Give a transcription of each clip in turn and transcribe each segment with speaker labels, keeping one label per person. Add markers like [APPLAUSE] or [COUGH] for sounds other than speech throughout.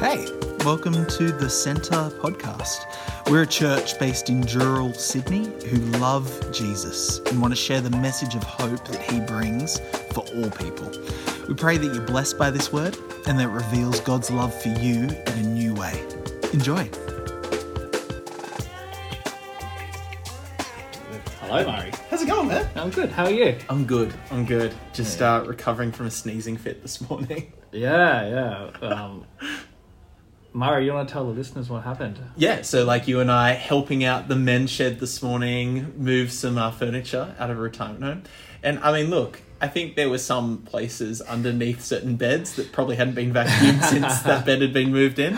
Speaker 1: Hey, welcome to the Centre podcast. We're a church based in Dural, Sydney, who love Jesus and want to share the message of hope that he brings for all people. We pray that you're blessed by this word and that it reveals God's love for you in a new way. Enjoy.
Speaker 2: Hello, Murray.
Speaker 1: How's it going, man?
Speaker 2: I'm good. How are you?
Speaker 1: I'm good. I'm good. Just uh, recovering from a sneezing fit this [LAUGHS] morning.
Speaker 2: Yeah, yeah. Um, Murray, you want to tell the listeners what happened?
Speaker 1: Yeah, so like you and I helping out the men's shed this morning, move some uh, furniture out of a retirement home. And I mean, look, I think there were some places underneath certain beds that probably hadn't been vacuumed [LAUGHS] since that bed had been moved in.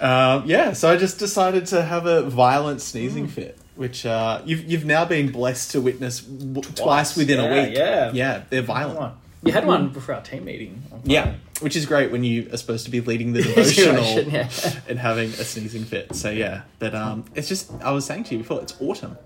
Speaker 1: Um, yeah, so I just decided to have a violent sneezing fit, which uh, you've you've now been blessed to witness w- twice. within
Speaker 2: Yeah,
Speaker 1: a week.
Speaker 2: yeah.
Speaker 1: yeah, they're violent.
Speaker 2: You had one before our team meeting.
Speaker 1: Yeah. Which is great when you are supposed to be leading the [LAUGHS] devotional
Speaker 2: yeah. [LAUGHS]
Speaker 1: and having a sneezing fit. So yeah, but um, it's just I was saying to you before, it's autumn.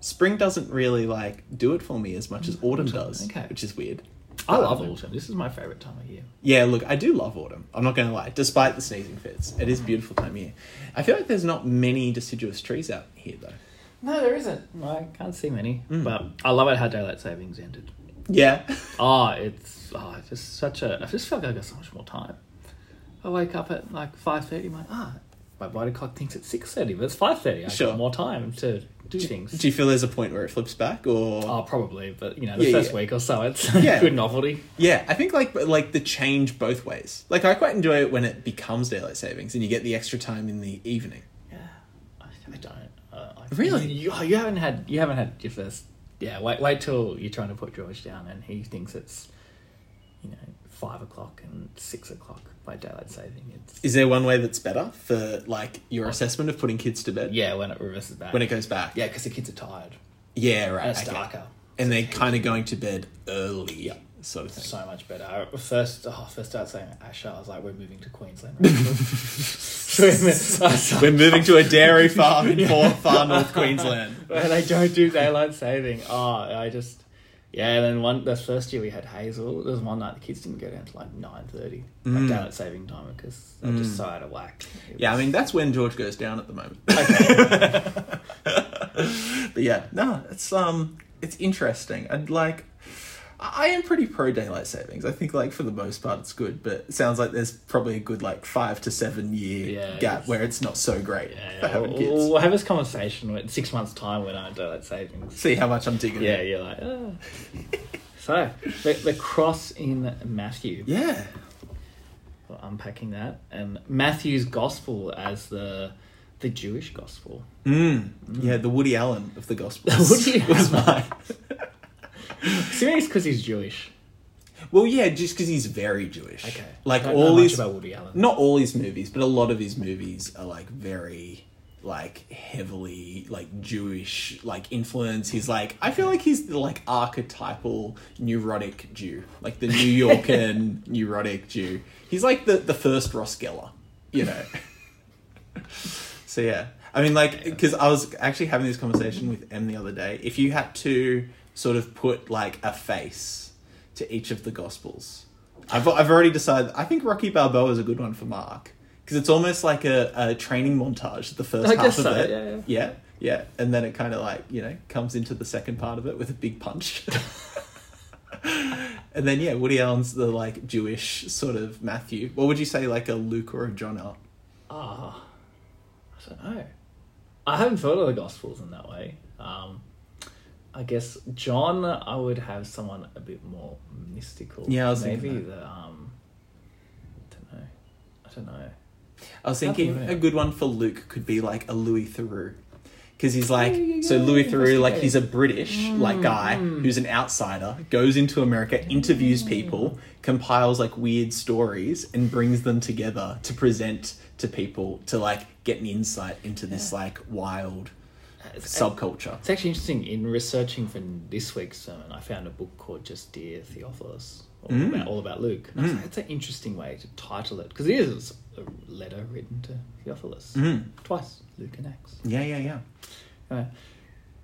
Speaker 1: Spring doesn't really like do it for me as much as autumn does,
Speaker 2: okay.
Speaker 1: which is weird.
Speaker 2: I love autumn. This is my favorite time of year.
Speaker 1: Yeah, look, I do love autumn. I'm not going to lie, despite the sneezing fits, it is a beautiful time of year. I feel like there's not many deciduous trees out here though.
Speaker 2: No, there isn't. I can't see many.
Speaker 1: Mm.
Speaker 2: But I love it how daylight savings ended.
Speaker 1: Yeah,
Speaker 2: Oh, [LAUGHS] it's oh, it's just such a. I just felt like I got so much more time. I wake up at like five thirty. I'm like, ah, my body clock thinks it's six thirty, but it's five thirty. I've
Speaker 1: Sure.
Speaker 2: got more time to do things.
Speaker 1: do you feel there's a point where it flips back, or
Speaker 2: Oh, probably, but you know, the
Speaker 1: Yeah,
Speaker 2: first
Speaker 1: yeah.
Speaker 2: week or so, it's [LAUGHS]
Speaker 1: Yeah. [LAUGHS]
Speaker 2: good novelty.
Speaker 1: Yeah, I think like like the change both ways. Like I quite enjoy it when it becomes daylight savings and you get the extra time in the evening.
Speaker 2: Yeah, I, I don't. Uh, I,
Speaker 1: Really?
Speaker 2: You, you haven't had you haven't had your first. Yeah, wait wait till you're trying to put George down and he thinks it's, you know, five o'clock and six o'clock by daylight saving. It's
Speaker 1: Is there one way that's better for like your assessment of putting kids to bed?
Speaker 2: yeah when it reverses back.
Speaker 1: When it goes back.
Speaker 2: yeah, because the kids are tired
Speaker 1: Yeah, right.
Speaker 2: and it's
Speaker 1: okay.
Speaker 2: darker.
Speaker 1: And they're kind of going to bed early.
Speaker 2: Yeah.
Speaker 1: Sort of thing.
Speaker 2: So much better. I first, oh, first started saying Asha, I was like, we're moving to Queensland. [LAUGHS] Moved-
Speaker 1: We're moving to a dairy farm in far, far north Queensland. [LAUGHS]
Speaker 2: where they don't do daylight saving. Oh, I just yeah. And then one the first year we had Hazel. There was one night the kids didn't go down to like nine thirty, like daylight saving time, because they're just so out of whack.
Speaker 1: Mm. Yeah, I mean that's when George goes down at the moment.
Speaker 2: okay. [LAUGHS]
Speaker 1: but yeah, no, it's um, it's interesting. I'd like, I am pretty pro daylight savings. I think like for the most part it's good, but it sounds like there's probably a good like five to seven year
Speaker 2: Yeah,
Speaker 1: gap
Speaker 2: it's-
Speaker 1: where it's not so great
Speaker 2: yeah,
Speaker 1: for having
Speaker 2: We'll,
Speaker 1: kids.
Speaker 2: we'll have this conversation in six months' time when I daylight savings.
Speaker 1: See how much I'm digging.
Speaker 2: Yeah, you're like. Oh. So the, the cross in Matthew.
Speaker 1: yeah.
Speaker 2: We're unpacking that and Matthew's gospel as the the Jewish gospel.
Speaker 1: Mm. Yeah, the Woody Allen of the gospel
Speaker 2: Woody [LAUGHS]
Speaker 1: was mine.
Speaker 2: Serious because he's Jewish.
Speaker 1: Well, yeah, just because he's very Jewish.
Speaker 2: Okay.
Speaker 1: like all his
Speaker 2: about Woody Allen.
Speaker 1: not all his movies, but a lot of his movies are like very like heavily like Jewish like influence. He's like I feel like he's the like archetypal neurotic Jew, like the New Yorker [LAUGHS] neurotic Jew. He's like the the first Ross Geller, you know. [LAUGHS] so yeah, I mean like because I was actually having this conversation with Em the other day. If you had to sort of put like a face to each of the gospels. I've, I've already decided. I think Rocky Balboa is a good one for Mark because it's almost like a, a training montage. The first
Speaker 2: I
Speaker 1: half of
Speaker 2: so,
Speaker 1: it,
Speaker 2: yeah, yeah.
Speaker 1: yeah, and then it kind of like you know comes into the second part of it with a big punch. [LAUGHS] and then yeah, Woody Allen's the like Jewish sort of Matthew. What would you say, like a Luke or a John are?
Speaker 2: Ah, I don't know. I haven't thought of the Gospels in that way. Um, I guess John, I would have someone a bit more mystical.
Speaker 1: Yeah, I was
Speaker 2: maybe
Speaker 1: thinking
Speaker 2: the um, I don't know. I don't know.
Speaker 1: I was thinking a good one for Luke could be like a Louis Theroux. Because he's like,
Speaker 2: yeah, yeah,
Speaker 1: so Louis Theroux, like he's a British like guy who's an outsider, goes into America, interviews people, compiles like weird stories, and brings them together to present to people to like get an insight into this like wild subculture.
Speaker 2: it's actually interesting. In researching for this week's sermon, I found a book called "Just Dear Theophilus," all,
Speaker 1: Mm.
Speaker 2: about, all about Luke. And I was like, it's an interesting way to title it because it is a letter written to Theophilus
Speaker 1: Mm.
Speaker 2: twice, Luke and Acts.
Speaker 1: Yeah, yeah, yeah.
Speaker 2: Uh,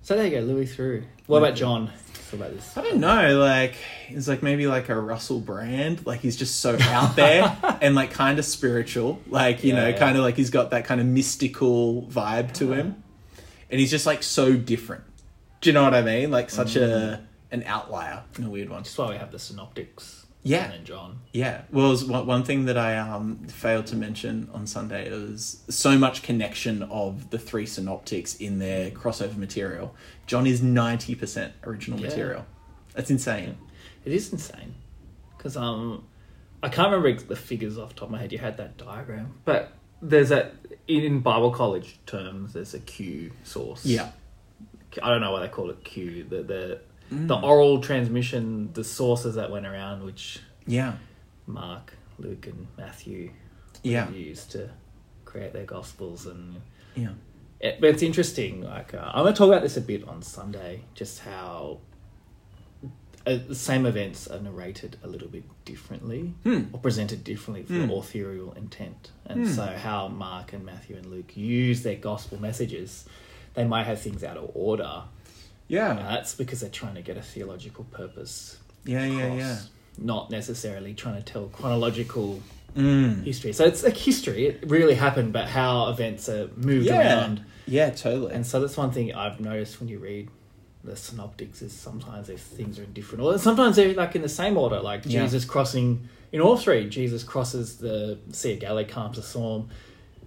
Speaker 2: So there you go, Louis Theroux. What about John? About this?
Speaker 1: I don't know, like he's like maybe like a Russell Brand, like he's just so out there [LAUGHS] and like kind of spiritual, like you know,
Speaker 2: Yeah.
Speaker 1: kind of like he's got that kind of mystical vibe to him, and he's just like so different. Do you know what I mean? Like such a an outlier in a weird one.
Speaker 2: That's why we have the synoptics.
Speaker 1: Yeah.
Speaker 2: John and John.
Speaker 1: Yeah, well, one, thing that I um, failed to mention on Sunday is so much connection of the three synoptics in their crossover material. John is ninety percent original
Speaker 2: Yeah.
Speaker 1: material. That's insane.
Speaker 2: It is insane because um, I can't remember the figures off the top of my head. You had that diagram, but there's a in Bible college terms. There's a Q source.
Speaker 1: Yeah,
Speaker 2: I don't know why they call it Q. The the
Speaker 1: Mm.
Speaker 2: the oral transmission, the sources that went around, which
Speaker 1: yeah,
Speaker 2: Mark, Luke, and Matthew
Speaker 1: yeah,
Speaker 2: used to create their gospels and.
Speaker 1: yeah.
Speaker 2: It, but it's interesting. Like uh, I'm going to talk about this a bit on Sunday, just how uh, the same events are narrated a little bit differently
Speaker 1: Hmm.
Speaker 2: or presented differently for
Speaker 1: Hmm.
Speaker 2: authorial intent, and
Speaker 1: Hmm.
Speaker 2: so how Mark and Matthew and Luke use their gospel messages. They might have things out of order.
Speaker 1: Yeah,
Speaker 2: and that's because they're trying to get a theological purpose.
Speaker 1: yeah, yeah, yeah.
Speaker 2: Not necessarily trying to tell chronological
Speaker 1: Mm.
Speaker 2: history. So it's like history. It really happened, but how events are moved
Speaker 1: Yeah,
Speaker 2: around.
Speaker 1: yeah, totally.
Speaker 2: And so that's one thing I've noticed when you read the synoptics is sometimes if things are in different order. Sometimes they're like in the same order, like
Speaker 1: Yeah.
Speaker 2: Jesus crossing in all three. Jesus crosses the Sea of Galilee, calms the storm,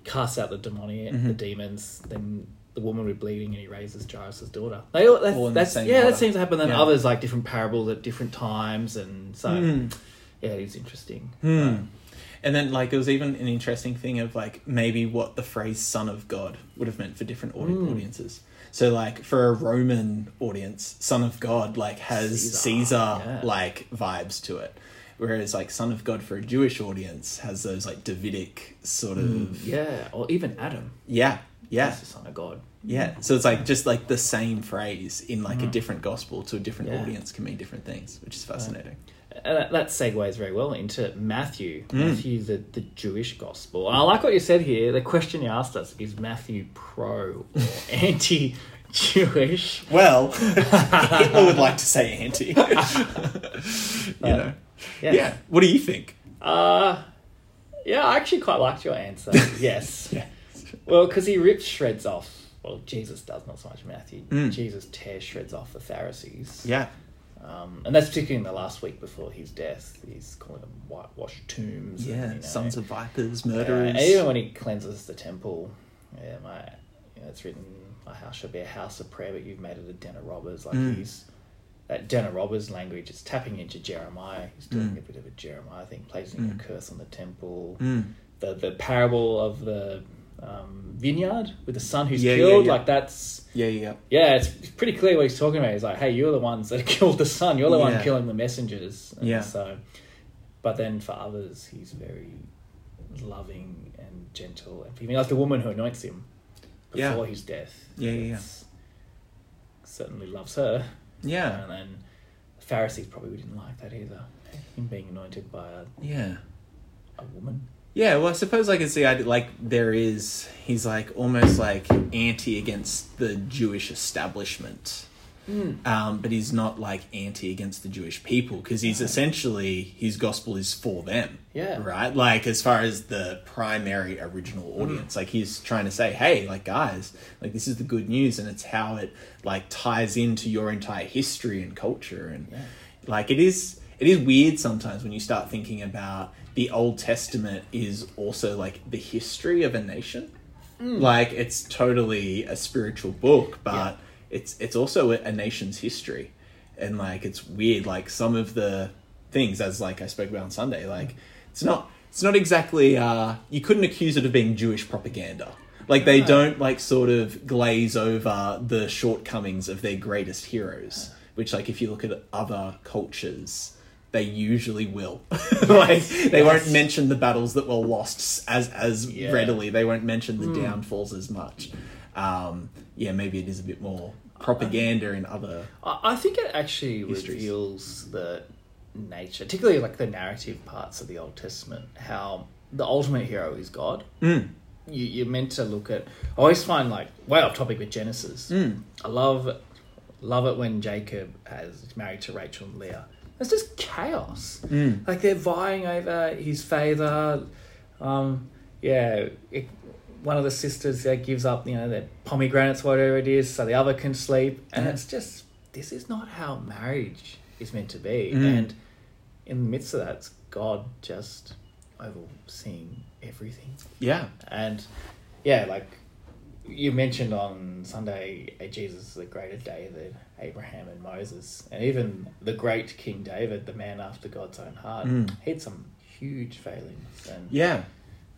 Speaker 2: casts out the demoniac,
Speaker 1: Mm-hmm.
Speaker 2: the demons. Then the woman with bleeding, and he raises Jairus' daughter. They all, that's,
Speaker 1: All in the same
Speaker 2: yeah,
Speaker 1: order.
Speaker 2: that seems to happen. Then
Speaker 1: Yeah.
Speaker 2: others like different parables at different times, and so
Speaker 1: Mm.
Speaker 2: yeah, it is interesting.
Speaker 1: Hmm. And then, like, it was even an interesting thing of like maybe what the phrase "Son of God" would have meant for different audi-
Speaker 2: Mm.
Speaker 1: audiences. So, like, for a Roman audience, "Son of God" like has
Speaker 2: Caesar,
Speaker 1: Caesar,
Speaker 2: yeah.
Speaker 1: like vibes to it, whereas like "Son of God" for a Jewish audience has those like Davidic sort of
Speaker 2: Mm, yeah, or even Adam.
Speaker 1: yeah, yeah,
Speaker 2: He's the son of God.
Speaker 1: yeah. So it's like just like the same phrase in like a
Speaker 2: Mhm.
Speaker 1: different gospel to a different
Speaker 2: Yeah.
Speaker 1: audience can mean different things, which is fascinating.
Speaker 2: That, that segues very well into Matthew.
Speaker 1: Mm.
Speaker 2: Matthew, the, the Jewish gospel. And I like what you said here. The question you asked us is Matthew pro or [LAUGHS] anti Jewish?
Speaker 1: Well, [LAUGHS] Hitler would like to say anti. [LAUGHS] you know.
Speaker 2: Yeah.
Speaker 1: Yeah. What do you think?
Speaker 2: Uh, yeah, I actually quite liked your answer. yes.
Speaker 1: Yeah.
Speaker 2: Well, because he rips shreds off. Well, Jesus does, not so much Matthew.
Speaker 1: Mm.
Speaker 2: Jesus tears shreds off the Pharisees.
Speaker 1: Yeah.
Speaker 2: Um, and that's particularly in the last week before his death. He's calling them whitewashed tombs. and, you know,
Speaker 1: Sons of vipers,
Speaker 2: Yeah,
Speaker 1: murderers.
Speaker 2: even when he cleanses the temple, yeah, my, you know, it's written, "My house shall be a house of prayer, but you've made it a den of robbers." Like
Speaker 1: Mm.
Speaker 2: he's that den of robbers language is tapping into Jeremiah. He's doing
Speaker 1: Mm.
Speaker 2: a bit of a Jeremiah thing, placing
Speaker 1: Mm.
Speaker 2: a curse on the temple.
Speaker 1: Mm.
Speaker 2: The the parable of the um, vineyard with the son who's
Speaker 1: Yeah, yeah,
Speaker 2: killed,
Speaker 1: yeah.
Speaker 2: like that's
Speaker 1: Yeah, yeah.
Speaker 2: yeah, it's pretty clear what he's talking about. He's like, hey, you're the ones that [LAUGHS] killed the son. You're the
Speaker 1: Yeah.
Speaker 2: one killing the messengers. And
Speaker 1: Yeah.
Speaker 2: So, but then for others, he's very loving and gentle and forgiving. Like the woman who anoints him
Speaker 1: Yeah.
Speaker 2: before his death.
Speaker 1: Yeah, yeah, yeah.
Speaker 2: Certainly loves her.
Speaker 1: Yeah.
Speaker 2: And then the Pharisees probably didn't like that either. Him being anointed by a,
Speaker 1: Yeah.
Speaker 2: a woman.
Speaker 1: Yeah, well, I suppose I can see, I like, there is, he's like almost like anti against the Jewish establishment. Um, but he's not like anti against the Jewish people because he's essentially, his gospel is for them.
Speaker 2: Yeah.
Speaker 1: Right? Like, as far as the primary original audience, like, he's trying to say, hey, like, guys, like, this is the good news and it's how it, like, ties into your entire history and culture. And,
Speaker 2: Yeah.
Speaker 1: like, it is, it is weird sometimes when you start thinking about the Old Testament is also, like, the history of a nation. Like, it's totally a spiritual book, but
Speaker 2: Yeah.
Speaker 1: it's, it's also a, a nation's history. And, like, it's weird, like, some of the things, as, like, I spoke about on Sunday, like, it's not, it's not exactly, uh, you couldn't accuse it of being Jewish propaganda. Like, they
Speaker 2: No.
Speaker 1: don't, like, sort of glaze over the shortcomings of their greatest heroes, which, like, if you look at other cultures, they usually will. [LAUGHS] like, they won't mention the battles that were lost as as
Speaker 2: Yeah.
Speaker 1: readily. They won't mention the
Speaker 2: Mm.
Speaker 1: downfalls as much. Um, yeah, maybe it is a bit more propaganda in other.
Speaker 2: I think it actually
Speaker 1: Histories.
Speaker 2: reveals the nature, particularly like the narrative parts of the Old Testament, how the ultimate hero is God.
Speaker 1: Mm.
Speaker 2: You, you're meant to look at. I always find like way off topic with Genesis.
Speaker 1: Mm.
Speaker 2: I love love it when Jacob has is married to Rachel and Leah. It's just chaos.
Speaker 1: Mm.
Speaker 2: Like they're vying over his favor. Um, yeah, it, one of the sisters uh, gives up, you know, their pomegranates, whatever it is, so the other can sleep. And
Speaker 1: Yeah.
Speaker 2: it's just, this is not how marriage is meant to be.
Speaker 1: Mm.
Speaker 2: And in the midst of that, it's God just overseeing everything.
Speaker 1: Yeah.
Speaker 2: And yeah, like you mentioned on Sunday, Jesus is the greater day David, Abraham, and Moses. And even the great King David, the man after God's own heart,
Speaker 1: Mm.
Speaker 2: he had some huge failings. And
Speaker 1: Yeah.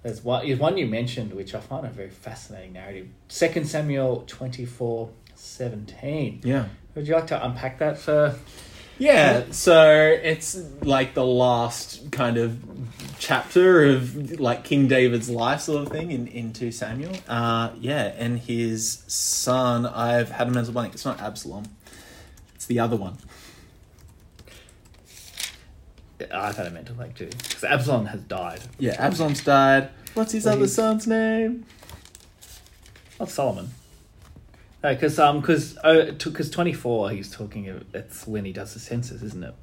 Speaker 2: there's one, there's one you mentioned, which I find a very fascinating narrative. Second Samuel 24 17.
Speaker 1: Yeah.
Speaker 2: Would you like to unpack that for.
Speaker 1: Yeah, so it's like the last kind of chapter of like King David's life sort of thing in, in 2 Samuel. Uh, yeah, and his son, I've had a mental blank. It's not Absalom, it's the other one.
Speaker 2: I've had a mental like too. Because Absalom has died.
Speaker 1: Yeah, Absalom's died. What's his
Speaker 2: Well,
Speaker 1: other
Speaker 2: he's-
Speaker 1: son's name?
Speaker 2: Not Solomon. No, because um, because because twenty four, he's talking. Of, that's when he does the census, isn't it?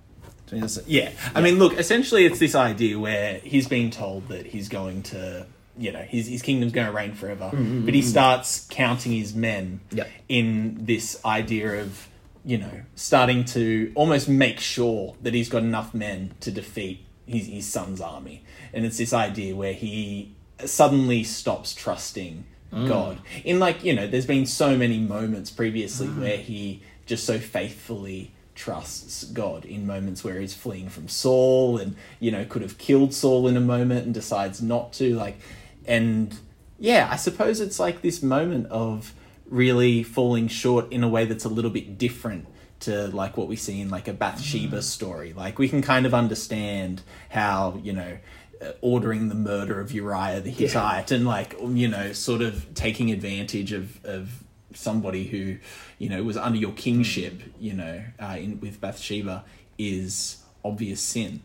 Speaker 1: Yeah, I mean, look, essentially, it's this idea where he's being told that he's going to, you know, his his kingdom's going to reign forever, but he starts counting his men
Speaker 2: Yeah.
Speaker 1: in this idea of, you know, starting to almost make sure that he's got enough men to defeat his his son's army, and it's this idea where he suddenly stops trusting mm. God. In like, you know, there's been so many moments previously mm. where he just so faithfully trusts God in moments where he's fleeing from Saul and you know could have killed Saul in a moment and decides not to like and yeah I suppose it's like this moment of really falling short in a way that's a little bit different to like what we see in like a Bathsheba story. Like we can kind of understand how you know uh, ordering the murder of Uriah the Hittite and like you know sort of taking advantage of of somebody who you know was under your kingship you know uh, in with Bathsheba is obvious sin.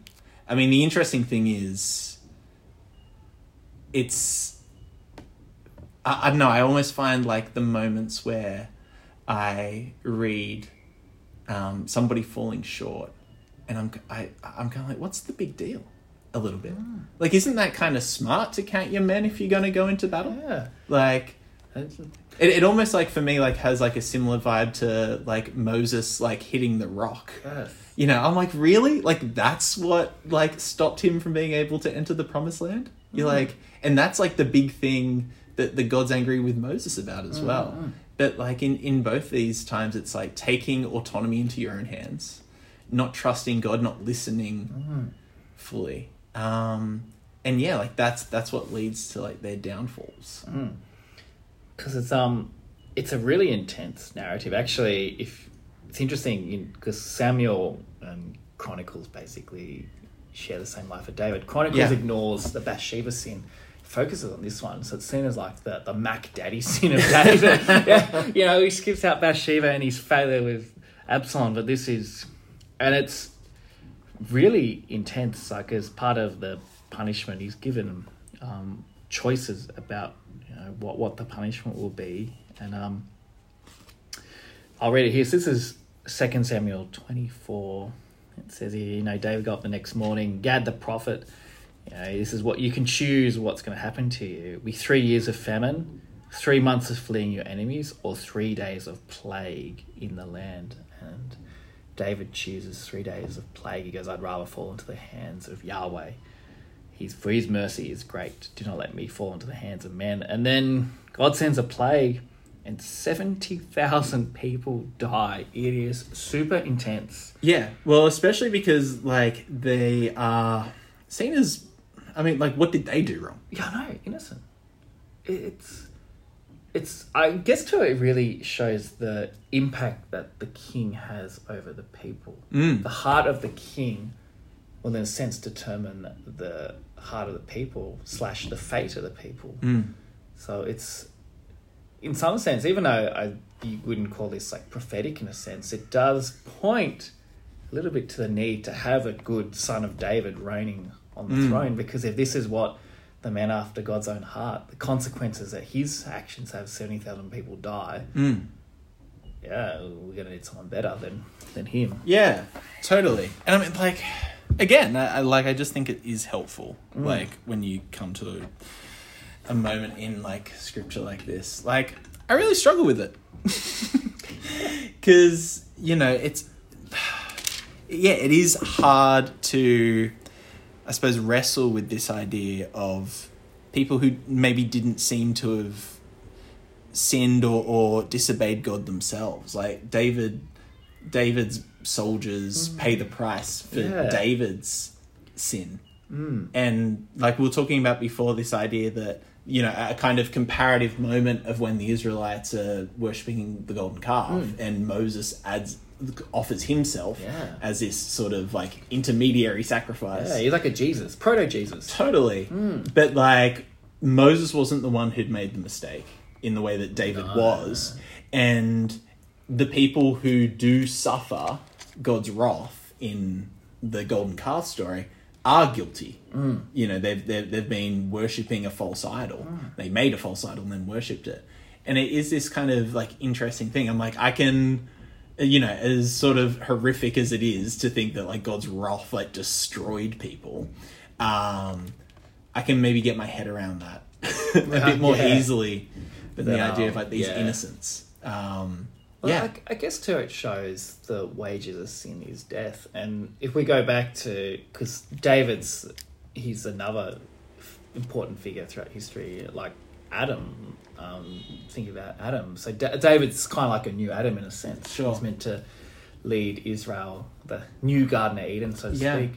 Speaker 1: I mean the interesting thing is it's I, I don't know i almost find like the moments where i read um, somebody falling short and i'm I, i'm kind of like what's the big deal a little bit like isn't that kind of smart to count your men if you're going to go into battle
Speaker 2: Yeah.
Speaker 1: like it, it almost like for me like has like a similar vibe to like Moses like hitting the rock. You know, I'm like, really? Like that's what like stopped him from being able to enter the promised land? You're like and that's like the big thing that the God's angry with Moses about as well. But like in, in both these times it's like taking autonomy into your own hands, not trusting God, not listening fully. Um and yeah, like that's that's what leads to like their downfalls.
Speaker 2: because it's um it's a really intense narrative actually if it's interesting because samuel and chronicles basically share the same life of david chronicles
Speaker 1: Yeah.
Speaker 2: ignores the bathsheba sin focuses on this one. So it's seen as like the, the mac daddy sin of david yeah, [LAUGHS] [LAUGHS] you know he skips out bathsheba and his failure with absalom but this is and it's really intense like as part of the punishment. He's given um, choices about you know what what the punishment will be. And um I'll read it here. So this is 2 Samuel 24 it says here you know David got up the next morning Gad the prophet you know this is what you can choose what's going to happen to you be 3 years of famine 3 months of fleeing your enemies or 3 days of plague in the land and David chooses 3 days of plague he goes I'd rather fall into the hands of Yahweh He's for his mercy is great. Do not let me fall into the hands of men. And then God sends a plague, and seventy thousand people die. It is super intense.
Speaker 1: Yeah, well, especially because like they are seen as, I mean, like what did they do wrong?
Speaker 2: Yeah, I know, innocent. It's, it's. I guess too, it really shows the impact that the king has over the people.
Speaker 1: Mm.
Speaker 2: The heart of the king will, in a sense, determine the heart of the people slash the fate of the people.
Speaker 1: Mm.
Speaker 2: So it's, in some sense, even though I you wouldn't call this like prophetic in a sense, it does point a little bit to the need to have a good son of David reigning on the
Speaker 1: Mm.
Speaker 2: throne. Because if this is what the man after God's own heart, the consequences that his actions have seventy thousand people die,
Speaker 1: Mm.
Speaker 2: yeah, we're gonna need someone better than than him.
Speaker 1: Yeah, totally. And I mean, like, again, I, I like. I just think it is helpful. Like when you come to a moment in like scripture like this, like I really struggle with it [LAUGHS] because you know it's [SIGHS] yeah, it is hard to, I suppose, wrestle with this idea of people who maybe didn't seem to have sinned or, or disobeyed God themselves. Like David, David's soldiers mm. pay the price for
Speaker 2: Yeah.
Speaker 1: David's sin. Mm. And like we were talking about before, this idea that you know a kind of comparative moment of when the Israelites are worshiping the golden calf, mm. and Moses adds offers himself
Speaker 2: Yeah.
Speaker 1: as this sort of like intermediary sacrifice.
Speaker 2: Yeah, he's like a Jesus, proto Jesus.
Speaker 1: Totally. Hmm. But like Moses wasn't the one who'd made the mistake in the way that David was. And the people who do suffer God's wrath in the golden calf story are guilty. Hmm. You know, they've, they've they've been worshipping a false idol. Hmm. They made a false idol and then worshipped it. And it is this kind of like interesting thing. I'm like, I can you know, as sort of horrific as it is to think that like God's wrath like destroyed people, um, I can maybe get my head around that [LAUGHS] a bit more
Speaker 2: Yeah.
Speaker 1: easily than the idea of like these
Speaker 2: yeah.
Speaker 1: innocents. Um,
Speaker 2: Well,
Speaker 1: yeah,
Speaker 2: I, I guess too it shows the wages of sin is death, and if we go back to because David's he's another f- important figure throughout history, like Adam. Um, think about Adam. So da- David's kind of like a new Adam in a sense.
Speaker 1: Sure.
Speaker 2: He's meant to lead Israel, the new Garden of Eden, so to
Speaker 1: Yeah.
Speaker 2: speak.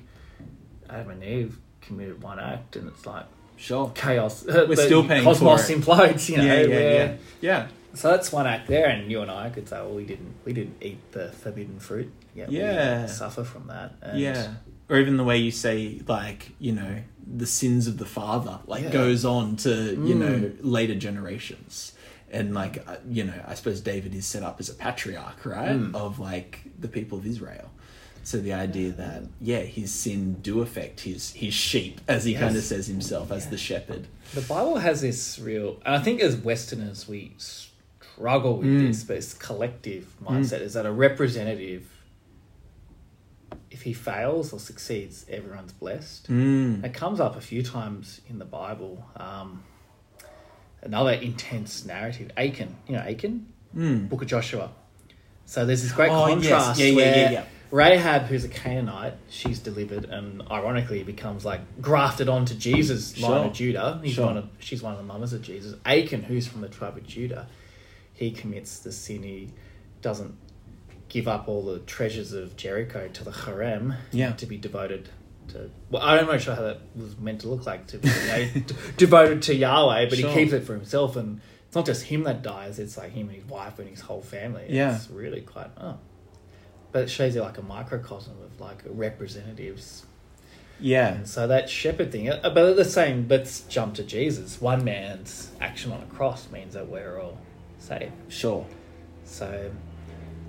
Speaker 2: Adam and Eve committed one act, and it's like
Speaker 1: sure.
Speaker 2: chaos. [LAUGHS] We're
Speaker 1: still paying
Speaker 2: cosmos
Speaker 1: for it.
Speaker 2: implodes. You know,
Speaker 1: yeah, yeah,
Speaker 2: where-
Speaker 1: yeah, yeah.
Speaker 2: so that's one act there, and you and I could say, well, we didn't, we didn't eat the forbidden fruit. Yeah,
Speaker 1: Yeah.
Speaker 2: we suffer from that. And
Speaker 1: Yeah. Or even the way you say, like, you know, the sins of the father, like,
Speaker 2: Yeah.
Speaker 1: goes on to, you
Speaker 2: Mm.
Speaker 1: know, later generations. And, like, uh, you know, I suppose David is set up as a patriarch, right?
Speaker 2: Mm.
Speaker 1: Of, like, the people of Israel. So the idea that, yeah, his sin do affect his, his sheep, as he
Speaker 2: Yes.
Speaker 1: kind of says himself, as the shepherd.
Speaker 2: the Bible has this real, and I think as Westerners we struggle with
Speaker 1: Mm.
Speaker 2: this, but it's collective mindset. Is that a representative? He fails or succeeds, everyone's blessed.
Speaker 1: Mm.
Speaker 2: It comes up a few times in the Bible. Um, another intense narrative, Achan. You know Achan,
Speaker 1: Mm.
Speaker 2: Book of Joshua. So there's this great
Speaker 1: Oh,
Speaker 2: contrast
Speaker 1: Yeah, yeah,
Speaker 2: where
Speaker 1: yeah, yeah.
Speaker 2: Rahab, who's a Canaanite, she's delivered, and ironically becomes like grafted onto Jesus' line
Speaker 1: Sure.
Speaker 2: of Judah. He's
Speaker 1: Sure.
Speaker 2: one of she's one of the mamas of Jesus. Achan, who's from the tribe of Judah, he commits the sin. He doesn't give up all the treasures of Jericho to the herem
Speaker 1: Yeah.
Speaker 2: to be devoted to. Well, I don't know sure how that was meant to look like to be you know, [LAUGHS] d- devoted to Yahweh, but
Speaker 1: Sure.
Speaker 2: he keeps it for himself, and it's not just him that dies; it's like him and his wife and his whole family.
Speaker 1: Yeah.
Speaker 2: it's really quite. Oh. But it shows you like a microcosm of like representatives,
Speaker 1: Yeah.
Speaker 2: and so that shepherd thing. uh, But the same. Let's jump to Jesus. One man's action on a cross means that we're all saved.
Speaker 1: Sure.
Speaker 2: So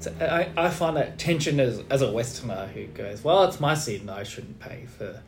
Speaker 2: I, I find that tension as, as a Westerner who goes, well, it's my sin, I shouldn't pay for.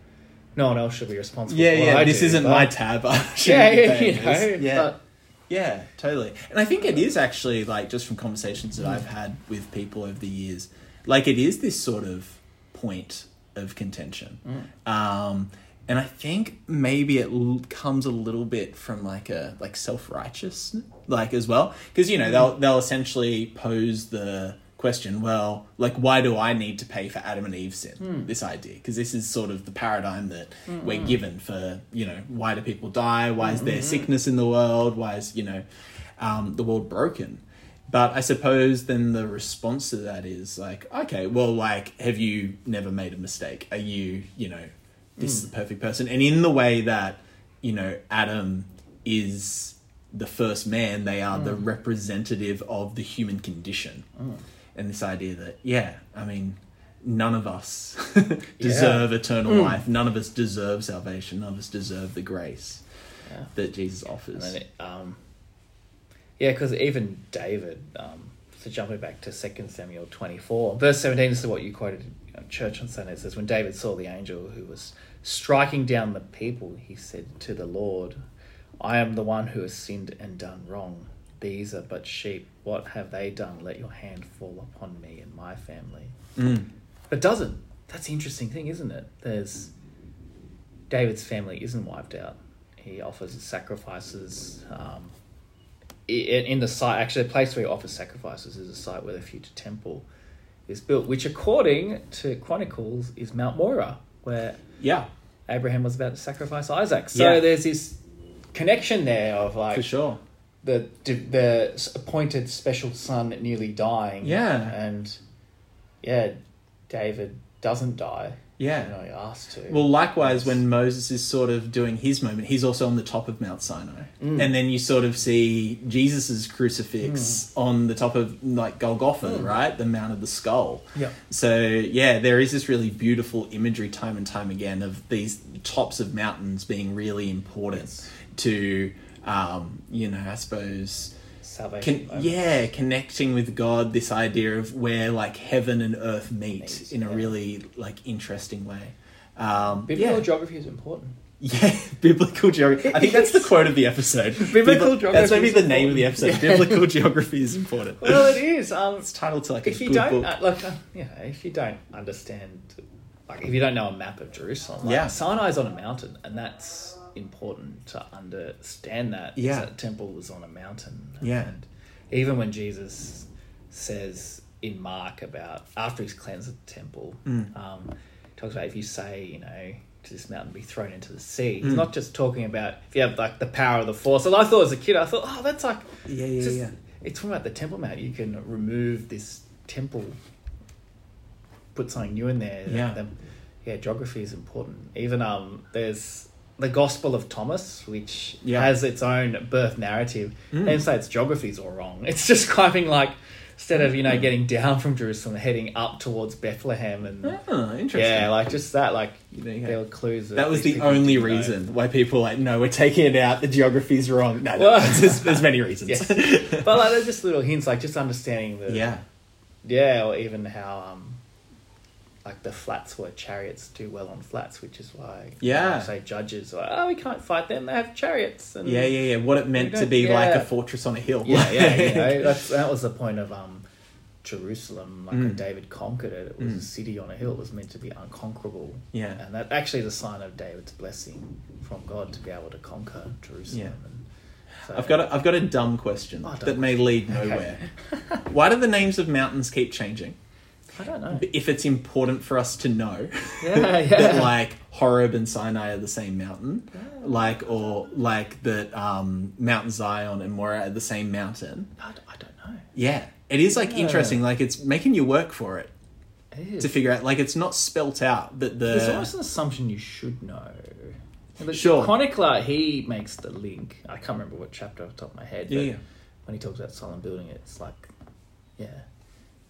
Speaker 2: No one else should be responsible.
Speaker 1: Yeah,
Speaker 2: for
Speaker 1: yeah.
Speaker 2: I
Speaker 1: this
Speaker 2: do,
Speaker 1: isn't
Speaker 2: but-
Speaker 1: my tab. I [LAUGHS]
Speaker 2: Yeah, yeah, you know.
Speaker 1: Yeah.
Speaker 2: but-
Speaker 1: Yeah, totally. And I think it is actually like just from conversations that I've had with people over the years, like it is this sort of point of contention. Um, and I think maybe it l- comes a little bit from like a like self righteous like as well because you know they'll they'll essentially pose the question well like why do I need to pay for Adam and Eve's sin? Hmm. This idea. Because this is sort of the paradigm that hmm. we're given for you know why do people die? Why is there hmm. sickness in the world? Why is you know um, the world broken? But I suppose then the response to that is like, okay, well, like, have you never made a mistake? Are you, you know, this is the perfect person? And in the way that, you know, Adam is the first man, they are the representative of the human condition. And this idea that, yeah, I mean, none of us [LAUGHS] deserve eternal life. None of us deserve salvation. None of us deserve the grace
Speaker 2: Yeah.
Speaker 1: that Jesus offers.
Speaker 2: it, um, yeah, because even David, um, so jumping back to 2 Samuel 24, verse 17 this is what you quoted at church on Sunday. It says, When David saw the angel who was striking down the people, he said to the Lord, I am the one who has sinned and done wrong. These are but sheep. What have they done? Let your hand fall upon me and my family.
Speaker 1: Mm.
Speaker 2: It doesn't. That's the interesting thing, isn't it? There's David's family isn't wiped out. He offers sacrifices. Um, in, the site, actually, the place where he offers sacrifices is a site where the future temple is built, which, according to Chronicles, is Mount Moriah, where
Speaker 1: Yeah,
Speaker 2: Abraham was about to sacrifice Isaac. So
Speaker 1: Yeah.
Speaker 2: there's this connection there of like
Speaker 1: for sure.
Speaker 2: The the appointed special son nearly dying.
Speaker 1: Yeah.
Speaker 2: and yeah, David doesn't die.
Speaker 1: Yeah.
Speaker 2: you know, he asked to.
Speaker 1: Well, likewise, when Moses is sort of doing his moment, he's also on the top of Mount Sinai,
Speaker 2: Mm.
Speaker 1: and then you sort of see Jesus's crucifix on the top of like Golgotha,
Speaker 2: Mm.
Speaker 1: right, the Mount of the Skull.
Speaker 2: yeah,
Speaker 1: So yeah, there is this really beautiful imagery time and time again of these tops of mountains being really important
Speaker 2: Yes.
Speaker 1: to, um, you know, I suppose.
Speaker 2: salvation.
Speaker 1: Con- yeah, connecting with God, this idea of where like heaven and earth meet
Speaker 2: Meet,
Speaker 1: in a
Speaker 2: yeah.
Speaker 1: really like interesting way. Um,
Speaker 2: biblical
Speaker 1: yeah.
Speaker 2: geography is important.
Speaker 1: Yeah, [LAUGHS] biblical geography. I think that's the quote of the episode. [LAUGHS]
Speaker 2: Biblical
Speaker 1: Bibli- That's
Speaker 2: geography
Speaker 1: maybe the name of the episode.
Speaker 2: Yeah.
Speaker 1: Biblical [LAUGHS] geography is important.
Speaker 2: Well, it is. Um,
Speaker 1: It's titled to like a
Speaker 2: if you don't,
Speaker 1: book.
Speaker 2: uh, like, uh, you know, if you don't understand, like, if you don't know a map of Jerusalem, like,
Speaker 1: Yeah.
Speaker 2: Sinai's on a mountain, and that's important to understand that.
Speaker 1: Yeah.
Speaker 2: that temple was on a mountain.
Speaker 1: Yeah.
Speaker 2: and even when Jesus says in Mark about after he's cleansed the temple,
Speaker 1: Mm.
Speaker 2: um, talks about if you say, you know. To this mountain be thrown into the sea.
Speaker 1: Mm.
Speaker 2: He's not just talking about if you have like the power of the force. And I thought as a kid, I thought, oh, that's like
Speaker 1: yeah, yeah,
Speaker 2: just,
Speaker 1: yeah.
Speaker 2: it's talking about the Temple Mount. You can remove this temple, put something new in there.
Speaker 1: Yeah.
Speaker 2: The- yeah, geography is important. Even um, there's the Gospel of Thomas, which
Speaker 1: Yeah.
Speaker 2: has its own birth narrative.
Speaker 1: Mm.
Speaker 2: They say its geography is all wrong. It's just describing like instead of you know getting down from Jerusalem, heading up towards Bethlehem, and
Speaker 1: Oh, interesting.
Speaker 2: yeah, like just that. Like
Speaker 1: There
Speaker 2: there were clues.
Speaker 1: That was the only
Speaker 2: didn't know.
Speaker 1: reason why people were like, no, we're taking it out. The geography's wrong. No, no,
Speaker 2: Well-
Speaker 1: there's, there's, [LAUGHS] there's many reasons.
Speaker 2: Yes. but like there's just little hints, like just understanding the
Speaker 1: yeah,
Speaker 2: Yeah, or even how um, like the flats where chariots do well on flats, which is why
Speaker 1: Yeah.
Speaker 2: say judges are oh we can't fight them they have chariots and
Speaker 1: yeah, yeah, yeah. What it meant to be like a fortress on a hill.
Speaker 2: yeah yeah you [LAUGHS] know that's that was the point of um Jerusalem like when
Speaker 1: Mm.
Speaker 2: David conquered it it was
Speaker 1: Mm.
Speaker 2: a city on a hill it was meant to be unconquerable
Speaker 1: Yeah.
Speaker 2: and that actually is a sign of David's blessing from God to be able to conquer Jerusalem
Speaker 1: Yeah.
Speaker 2: and so,
Speaker 1: I've got a, I've got a dumb question
Speaker 2: Oh,
Speaker 1: that may lead
Speaker 2: Okay.
Speaker 1: nowhere. [LAUGHS] Why do the names of mountains keep changing?
Speaker 2: I don't know
Speaker 1: If it's important for us to know [LAUGHS]
Speaker 2: yeah yeah
Speaker 1: that like Horeb and Sinai are the same mountain, like or like that um, Mount Zion and Moriah are the same mountain.
Speaker 2: I, I don't know
Speaker 1: Yeah, it is like
Speaker 2: Yeah.
Speaker 1: interesting. Like it's making you work for it
Speaker 2: it is.
Speaker 1: to figure out. Like it's not spelt out that the
Speaker 2: There's almost an assumption you should know. The
Speaker 1: Sure.
Speaker 2: Chronicler, he makes the link. I can't remember what chapter off the top of my head. But
Speaker 1: Yeah, yeah.
Speaker 2: When he talks about Solomon building it, it's like, yeah.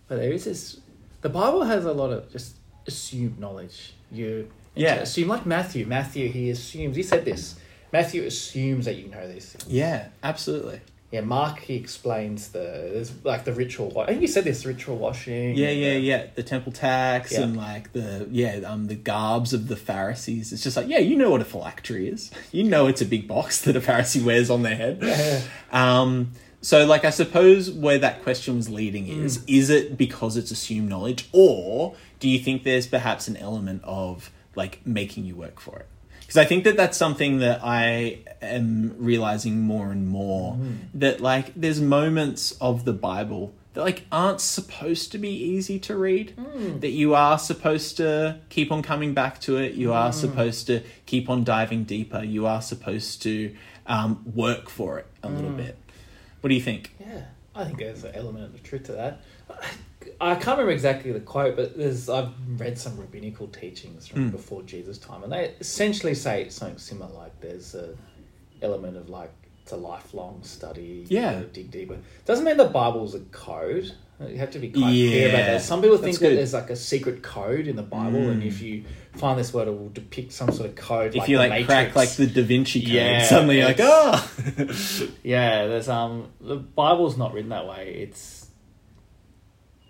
Speaker 2: But there is this. The Bible has a lot of just assumed knowledge. You
Speaker 1: Yeah.
Speaker 2: assume like Matthew. Matthew, he assumes. He said this. Matthew assumes that you know these things.
Speaker 1: yeah, absolutely.
Speaker 2: Yeah. Mark, he explains the there's like the ritual. I think you said this ritual washing.
Speaker 1: Yeah, yeah,
Speaker 2: the-
Speaker 1: yeah. The temple tax
Speaker 2: Yeah.
Speaker 1: and like the yeah, um, the garbs of the Pharisees. It's just like yeah, you know what a phylactery is. You know it's a big box [LAUGHS] that a Pharisee wears on their head.
Speaker 2: Yeah.
Speaker 1: Um, so like I suppose where that question was leading is
Speaker 2: Mm.
Speaker 1: is it because it's assumed knowledge, or do you think there's perhaps an element of like making you work for it? Because I think that that's something that I am realizing more and more
Speaker 2: Mm.
Speaker 1: that like there's moments of the Bible that like aren't supposed to be easy to read
Speaker 2: Mm.
Speaker 1: that you are supposed to keep on coming back to it you are supposed to keep on diving deeper you are supposed to um, work for it a little bit what do you think
Speaker 2: Yeah, I think there's an element of truth to that. I can't remember exactly the quote, but there's I've read some rabbinical teachings from
Speaker 1: Mm.
Speaker 2: before Jesus' time, and they essentially say something similar. Like there's a element of like it's a lifelong study.
Speaker 1: Yeah.
Speaker 2: gotta dig deeper. Doesn't mean the Bible's a code. You have to be quite clear about that. Some people think
Speaker 1: that's
Speaker 2: that there's like a secret code in the Bible, and
Speaker 1: Mm.
Speaker 2: if you find this word, it will depict some sort of code.
Speaker 1: if
Speaker 2: like
Speaker 1: you like crack like the da vinci code
Speaker 2: Yeah,
Speaker 1: suddenly you're like oh [LAUGHS]
Speaker 2: Yeah, there's um the Bible's not written that way. It's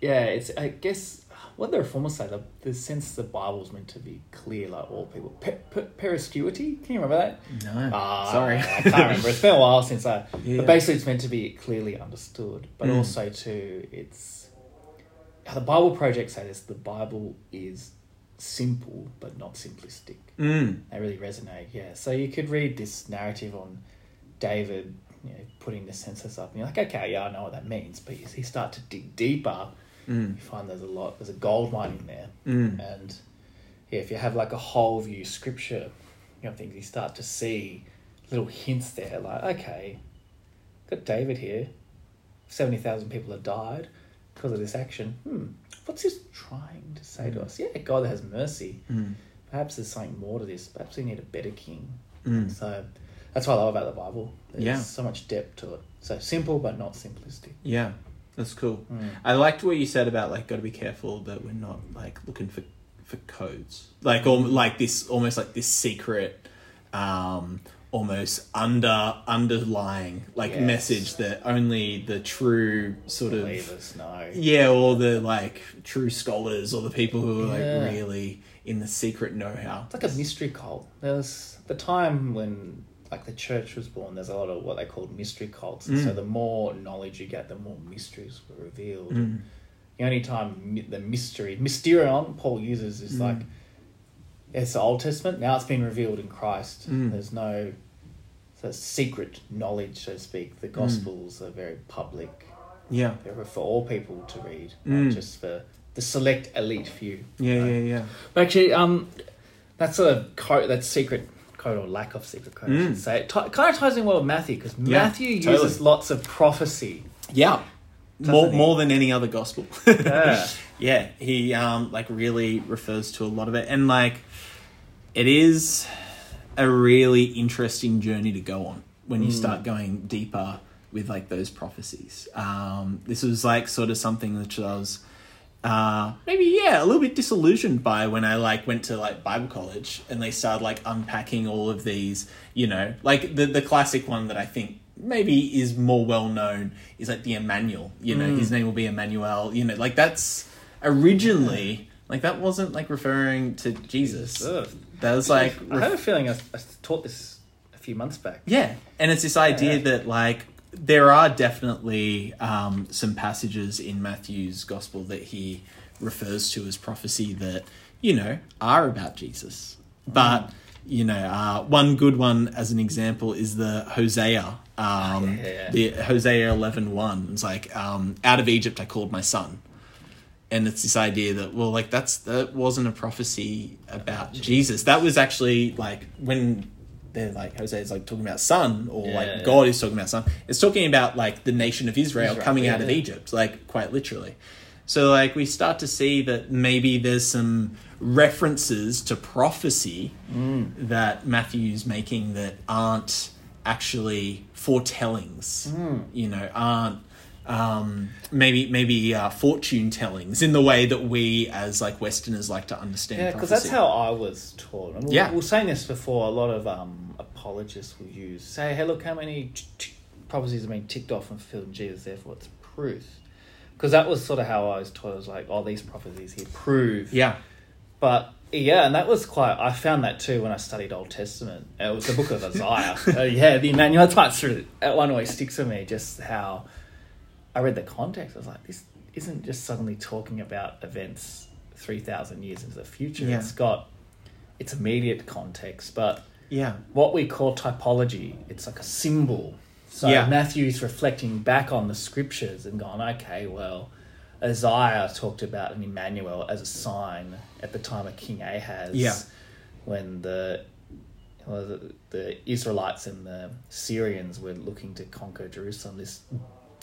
Speaker 2: yeah, it's I guess what the reformers say, the, the sense the Bible's meant to be clear, like all people. Per, per, perspicuity, can you remember that?
Speaker 1: No,
Speaker 2: Ah,
Speaker 1: sorry.
Speaker 2: I can't remember. It's been a while since I.
Speaker 1: Yeah.
Speaker 2: But basically, it's meant to be clearly understood, but
Speaker 1: Mm.
Speaker 2: also too, it's how the Bible Project say this: the Bible is simple but not simplistic.
Speaker 1: Mm.
Speaker 2: They really resonate. Yeah, so you could read this narrative on David, you know, putting the census up, and you're like, okay, yeah, I know what that means. But you, you start to dig deeper,
Speaker 1: Mm.
Speaker 2: you find there's a lot, there's a gold mine in there,
Speaker 1: Mm.
Speaker 2: and yeah, if you have like a whole view scripture, you know, things you start to see little hints there, like okay, got David here, seventy thousand people have died because of this action. Hmm, what's this trying to say to us? Yeah, God has mercy.
Speaker 1: Mm.
Speaker 2: Perhaps there's something more to this. Perhaps we need a better king.
Speaker 1: Mm.
Speaker 2: So that's what I love about the Bible. There's
Speaker 1: Yeah.
Speaker 2: so much depth to it. So simple but not simplistic.
Speaker 1: Yeah, that's cool.
Speaker 2: Mm.
Speaker 1: I liked what you said about like got to be careful that we're not like looking for for codes, like or like this almost like this secret, um, almost under underlying like
Speaker 2: Yes.
Speaker 1: message that only the true sort of
Speaker 2: Believers know.
Speaker 1: yeah, or the like true scholars or the people who are like really in the secret know how.
Speaker 2: It's like a mystery cult. There's the time when like the church was born. There's a lot of what they called mystery cults. And So
Speaker 1: Mm.
Speaker 2: the more knowledge you get, the more mysteries were revealed.
Speaker 1: Mm.
Speaker 2: The only time the mystery mysterion Paul uses is
Speaker 1: Mm.
Speaker 2: like it's the Old Testament. Now it's been revealed in Christ.
Speaker 1: Mm.
Speaker 2: There's no so secret knowledge, so to speak. The Gospels are very public.
Speaker 1: Yeah,
Speaker 2: They're for all people to read,
Speaker 1: Mm.
Speaker 2: not just for the select elite few.
Speaker 1: yeah, yeah, yeah.
Speaker 2: But actually, um, that sort of code, that secret code or lack of secret code, I
Speaker 1: Mm.
Speaker 2: should say, it ti- kind of ties in well with Matthew because
Speaker 1: Yeah,
Speaker 2: Matthew uses
Speaker 1: totally.
Speaker 2: lots of prophecy.
Speaker 1: Yeah, more
Speaker 2: he?
Speaker 1: more than any other gospel. [LAUGHS]
Speaker 2: Yeah.
Speaker 1: yeah, he um like really refers to a lot of it, and like it is a really interesting journey to go on when you
Speaker 2: Mm.
Speaker 1: start going deeper with like those prophecies. Um, this was like sort of something which I was uh maybe yeah a little bit disillusioned by when I like went to like Bible college and they started like unpacking all of these you know like the the classic one that I think maybe is more well known is like the Emmanuel you know
Speaker 2: Mm.
Speaker 1: his name will be Emmanuel you know like that's originally like that wasn't like referring to Jesus that was like
Speaker 2: I have a feeling I, I taught this a few months back.
Speaker 1: yeah, and it's this idea
Speaker 2: Yeah.
Speaker 1: that like there are definitely um, some passages in Matthew's gospel that he refers to as prophecy that you know are about Jesus, but you know uh, one good one as an example is the Hosea. Um,
Speaker 2: yeah, yeah.
Speaker 1: The Hosea eleven one. It's like um, out of Egypt I called my son. And it's this idea that well, like that's that wasn't a prophecy about Jesus. That was actually like when they're like Hosea is like talking about son or
Speaker 2: Yeah,
Speaker 1: like
Speaker 2: yeah.
Speaker 1: God is talking about son. It's talking about like the nation of Israel,
Speaker 2: Israel,
Speaker 1: coming
Speaker 2: yeah,
Speaker 1: out of. Egypt, like quite literally. So like we start to see that maybe there's some references to prophecy
Speaker 2: Mm.
Speaker 1: that Matthew's making that aren't actually foretellings.
Speaker 2: Mm.
Speaker 1: You know, aren't um, maybe maybe uh, fortune tellings in the way that we as like Westerners like to understand.
Speaker 2: Yeah, because that's how I was taught. And we,
Speaker 1: Yeah.
Speaker 2: we were saying this before. A lot of um, apologists will use say, "Hey, look how many t- t- prophecies have been ticked off and fulfilled in Jesus. Therefore, it's proof." Because that was sort of how I was taught. I was like, "Oh, these prophecies here prove."
Speaker 1: Yeah.
Speaker 2: But yeah, and that was quite. I found that too when I studied Old Testament. It was the book of Isaiah. [LAUGHS] uh, yeah, the Emmanuel. That's why it's that one always sticks with me. Just how I read the context. I was like, this isn't just suddenly talking about events three thousand years into the future.
Speaker 1: Yeah.
Speaker 2: It's got its immediate context, but
Speaker 1: Yeah.
Speaker 2: what we call typology, it's like a symbol. So
Speaker 1: Yeah.
Speaker 2: Matthew's reflecting back on the scriptures and going, okay, well, Isaiah talked about an Emmanuel as a sign at the time of King Ahaz.
Speaker 1: Yeah.
Speaker 2: When the well, the, the Israelites and the Syrians were looking to conquer Jerusalem, this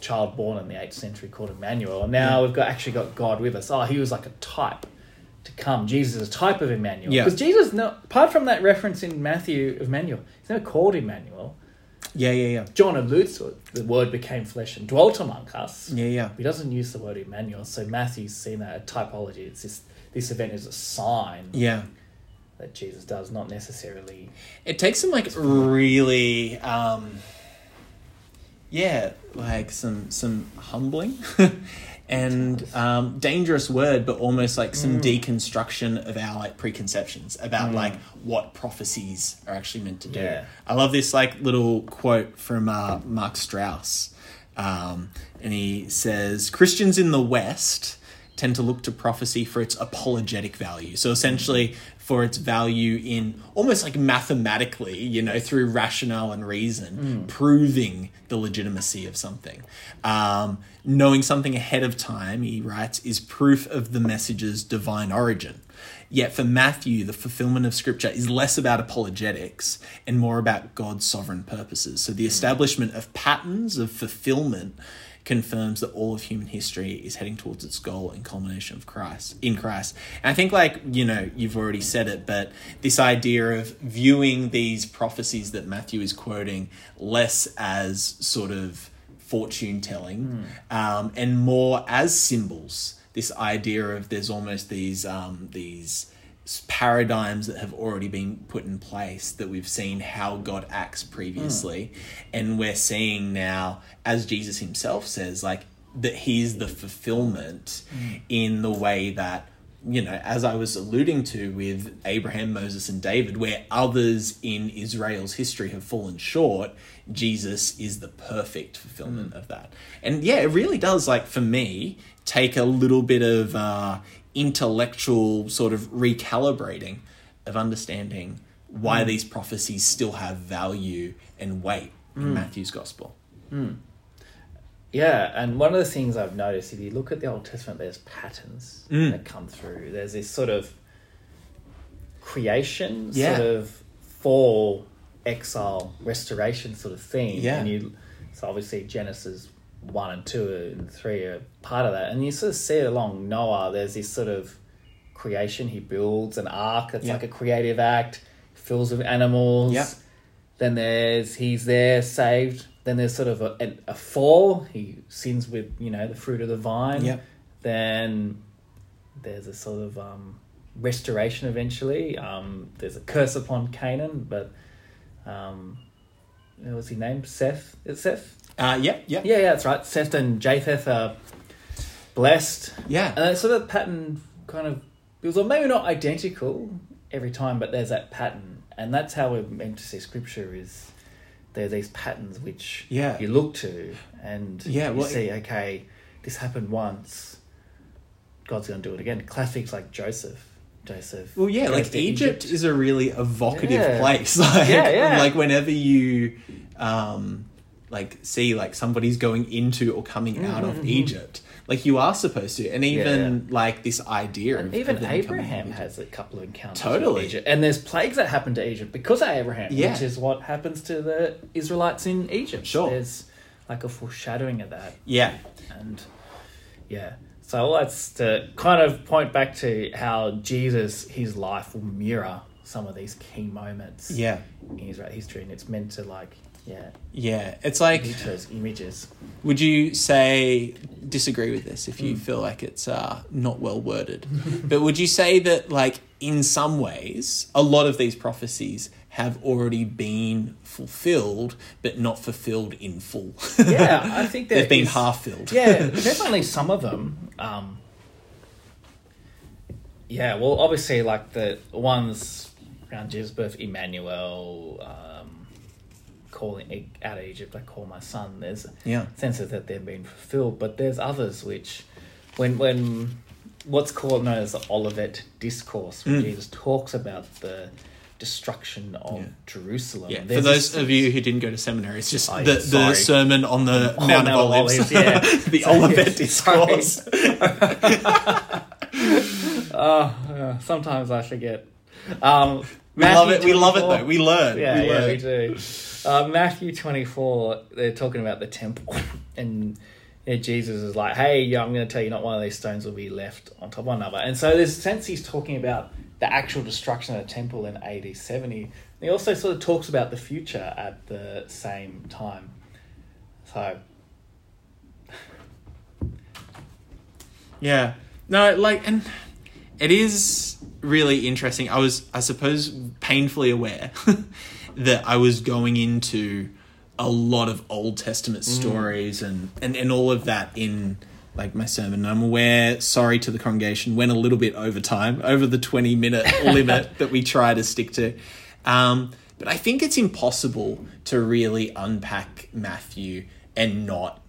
Speaker 2: child born in the 8th century called Emmanuel. And now
Speaker 1: Yeah.
Speaker 2: we've got actually got God with us. Oh, he was like a type to come. Jesus is a type of Emmanuel.
Speaker 1: Yeah.
Speaker 2: Because Jesus, no, apart from that reference in Matthew of Emmanuel, he's never called Emmanuel.
Speaker 1: Yeah. Yeah. Yeah.
Speaker 2: John alludes to it. The word became flesh and dwelt among us.
Speaker 1: Yeah. Yeah.
Speaker 2: He doesn't use the word Emmanuel. So Matthew's seen that a typology. It's this, this event is a sign
Speaker 1: Yeah.
Speaker 2: that Jesus does, not necessarily.
Speaker 1: It takes some like really um yeah, like some some humbling [LAUGHS] and um, dangerous word, but almost like some
Speaker 2: Mm.
Speaker 1: deconstruction of our like preconceptions about like what prophecies are actually meant to do.
Speaker 2: Yeah.
Speaker 1: I love this like little quote from uh, Mark Strauss, um, and he says Christians in the West tend to look to prophecy for its apologetic value. So essentially, for its value in almost like mathematically, you know, through rationale and reason, proving the legitimacy of something. Um, knowing something ahead of time, he writes, is proof of the message's divine origin. Yet for Matthew, the fulfillment of Scripture is less about apologetics and more about God's sovereign purposes. So the establishment of patterns of fulfillment confirms that all of human history is heading towards its goal and culmination of Christ in Christ. And I think like, you know, you've already said it, but this idea of viewing these prophecies that Matthew is quoting less as sort of fortune telling um, and more as symbols. This idea of there's almost these um, these paradigms that have already been put in place that we've seen how God acts previously. Hmm. And we're seeing now as Jesus himself says like that he's the fulfillment hmm. in the way that you know as I was alluding to with Abraham Moses and David where others in Israel's history have fallen short Jesus is the perfect fulfillment hmm. of that. And yeah it really does like for me take a little bit of uh intellectual sort of recalibrating of understanding why hmm. these prophecies still have value and weight in hmm. Matthew's gospel. Hmm.
Speaker 2: Yeah, and one of the things I've noticed, if you look at the Old Testament, there's patterns
Speaker 1: Mm.
Speaker 2: that come through. There's this sort of creation,
Speaker 1: Yeah.
Speaker 2: sort of fall, exile, restoration sort of theme.
Speaker 1: Yeah.
Speaker 2: And you, so obviously Genesis one and two and three are part of that, and you sort of see it along Noah. There's this sort of creation. He builds an ark that's
Speaker 1: Yeah.
Speaker 2: like a creative act, fills with animals.
Speaker 1: Yeah.
Speaker 2: Then there's he's there saved. Then there's sort of a, a, a fall. He sins with you know the fruit of the vine.
Speaker 1: Yep.
Speaker 2: Then there's a sort of um, restoration eventually. Um, there's a curse upon Canaan, but um, what was his name? Seth. Is Seth?
Speaker 1: Uh, yeah, yeah,
Speaker 2: Yeah, yeah, that's right. Seth and Japheth are blessed.
Speaker 1: yeah,
Speaker 2: And that sort of pattern kind of builds on, maybe not identical every time, but there's that pattern. And that's how we're meant to see scripture is there are these patterns which
Speaker 1: Yeah.
Speaker 2: you look to and
Speaker 1: Yeah,
Speaker 2: you
Speaker 1: well,
Speaker 2: see, okay, this happened once, God's going to do it again. Classics like Joseph. Joseph.
Speaker 1: Well, yeah, like
Speaker 2: to
Speaker 1: Egypt, is a really evocative
Speaker 2: Yeah.
Speaker 1: place. [LAUGHS] Like,
Speaker 2: Yeah, yeah.
Speaker 1: like whenever you, um, like see like somebody's going into or coming out of
Speaker 2: Mhm.
Speaker 1: Egypt, like you are supposed to, and even like this idea
Speaker 2: And
Speaker 1: of
Speaker 2: even Abraham has a couple of encounters
Speaker 1: Totally.
Speaker 2: with Egypt. And there's plagues that happen to Egypt because of Abraham,
Speaker 1: Yeah.
Speaker 2: which is what happens to the Israelites in Egypt.
Speaker 1: Sure.
Speaker 2: There's like a foreshadowing of that.
Speaker 1: Yeah,
Speaker 2: And yeah. So all that's to kind of point back to how Jesus, his life will mirror some of these key moments
Speaker 1: yeah,
Speaker 2: in Israel history. And it's meant to like, yeah,
Speaker 1: yeah. It's like
Speaker 2: use images.
Speaker 1: Would you say disagree with this if you
Speaker 2: Hmm.
Speaker 1: feel like it's uh, not well worded? but would you say that like in some ways a lot of these prophecies have already been fulfilled but not fulfilled in full?
Speaker 2: Yeah, I [LAUGHS] think
Speaker 1: they've been half filled.
Speaker 2: yeah, [LAUGHS] definitely some of them. Um, yeah, well, obviously, like the ones around Jesus' birth, Emmanuel, um, calling e- out of Egypt, I call my son. There's
Speaker 1: yeah,
Speaker 2: senses that they've been fulfilled, but there's others which, when when what's called known as the Olivet Discourse, where
Speaker 1: Mm.
Speaker 2: Jesus talks about the destruction of
Speaker 1: Yeah.
Speaker 2: Jerusalem.
Speaker 1: yeah. For those
Speaker 2: this-
Speaker 1: of you who didn't go to seminary, it's just
Speaker 2: Oh,
Speaker 1: the, the sermon on the
Speaker 2: On
Speaker 1: Mount of
Speaker 2: Mount of
Speaker 1: Olives,
Speaker 2: Olives, yeah. [LAUGHS]
Speaker 1: the
Speaker 2: Sorry,
Speaker 1: Olivet
Speaker 2: sorry.
Speaker 1: discourse. [LAUGHS]
Speaker 2: Oh, sometimes I forget. Um,
Speaker 1: We love
Speaker 2: Matthew
Speaker 1: it. We love it though. We learn.
Speaker 2: Yeah,
Speaker 1: we
Speaker 2: yeah, we do. Uh, Matthew 24, they're talking about the temple. [LAUGHS] And yeah, Jesus is like, hey, yeah, I'm going to tell you, not one of these stones will be left on top of another. And so there's a sense he's talking about the actual destruction of the temple in AD 70. He also sort of talks about the future at the same time. So,
Speaker 1: Yeah. No, like, and it is really interesting. I was, I suppose, painfully aware [LAUGHS] that I was going into a lot of Old Testament stories and, and, and all of that in like my sermon. I'm aware, sorry to the congregation, went a little bit over time, over the 20 minute [LAUGHS] limit that we try to stick to. Um, but I think it's impossible to really unpack Matthew and not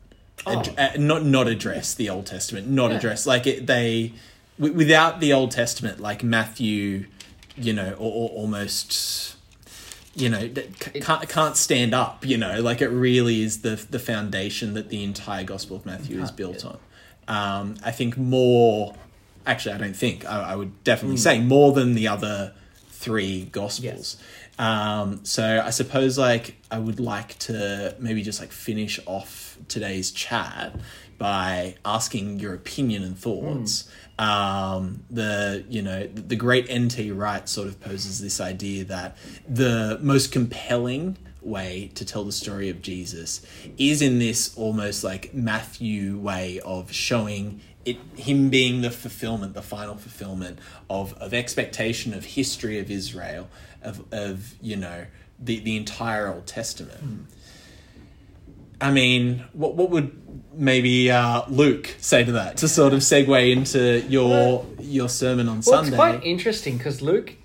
Speaker 1: ad-
Speaker 2: Oh.
Speaker 1: uh, not not address the Old Testament, not
Speaker 2: Yeah.
Speaker 1: address like it, they without the Old Testament, like Matthew, you know, or, or almost you know can't can't stand up. You know, like it really is the the foundation that the entire Gospel of Matthew is built on. Um, I think more. Actually, I don't think I, I would definitely say more than the other three Gospels. Um, so I suppose like I would like to maybe just like finish off today's chat by asking your opinion and thoughts. Um, the you know the great NT Wright sort of poses this idea that the most compelling way to tell the story of Jesus is in this almost like Matthew way of showing it him being the fulfillment, the final fulfillment of, of expectation of history of Israel, of of you know the the entire Old Testament. I mean, what what would maybe uh, Luke say to that to sort of segue into your your sermon on
Speaker 2: Well,
Speaker 1: Sunday?
Speaker 2: it's quite interesting because Luke,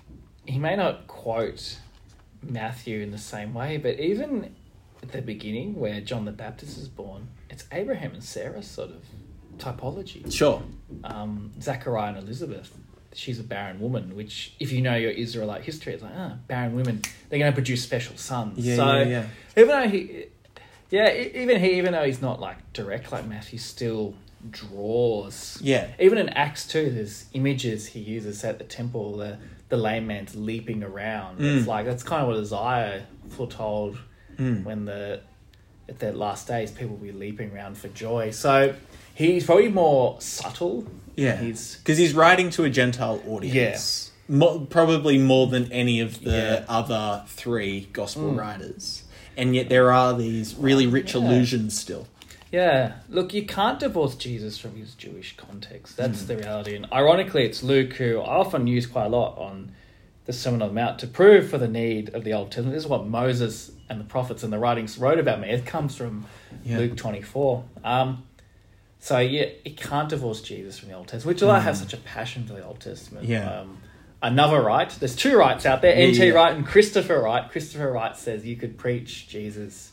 Speaker 2: he may not quote Matthew in the same way, but even at the beginning where John the Baptist is born, it's Abraham and Sarah sort of typology.
Speaker 1: Sure.
Speaker 2: Um, Zachariah and Elizabeth, she's a barren woman, which, if you know your Israelite history, it's like, ah, barren women, they're going to produce special sons.
Speaker 1: Yeah,
Speaker 2: so,
Speaker 1: yeah, yeah.
Speaker 2: even though he, yeah, even he, even though he's not like direct like Matthew, still draws.
Speaker 1: Yeah.
Speaker 2: Even in Acts 2, there's images he uses at the temple, the, the lame man's leaping around.
Speaker 1: Mm.
Speaker 2: It's like, that's kind of what Isaiah foretold when the, at their last days, people will be leaping around for joy. So he's probably more subtle.
Speaker 1: Yeah,
Speaker 2: He's,
Speaker 1: because he's writing to a Gentile audience. Mo- probably more than any of the
Speaker 2: Yeah. Mm.
Speaker 1: other three gospel writers, and yet there are these really rich
Speaker 2: Yeah.
Speaker 1: allusions still.
Speaker 2: yeah. Look, you can't divorce Jesus from his Jewish context. That's
Speaker 1: Hmm.
Speaker 2: the reality. And ironically, it's Luke who I often use quite a lot on the Sermon on the Mount to prove for the need of the Old Testament. This is what Moses and the prophets and the writings wrote about me. It comes from
Speaker 1: Yeah.
Speaker 2: Luke 24. Um, so, yeah, you can't divorce Jesus from the Old Testament, which is why I have such a passion for the Old Testament.
Speaker 1: Hmm. Yeah.
Speaker 2: Um, another Wright, there's two Wrights out there, N.T.
Speaker 1: yeah.
Speaker 2: Wright and Christopher Wright. Christopher Wright says you could preach Jesus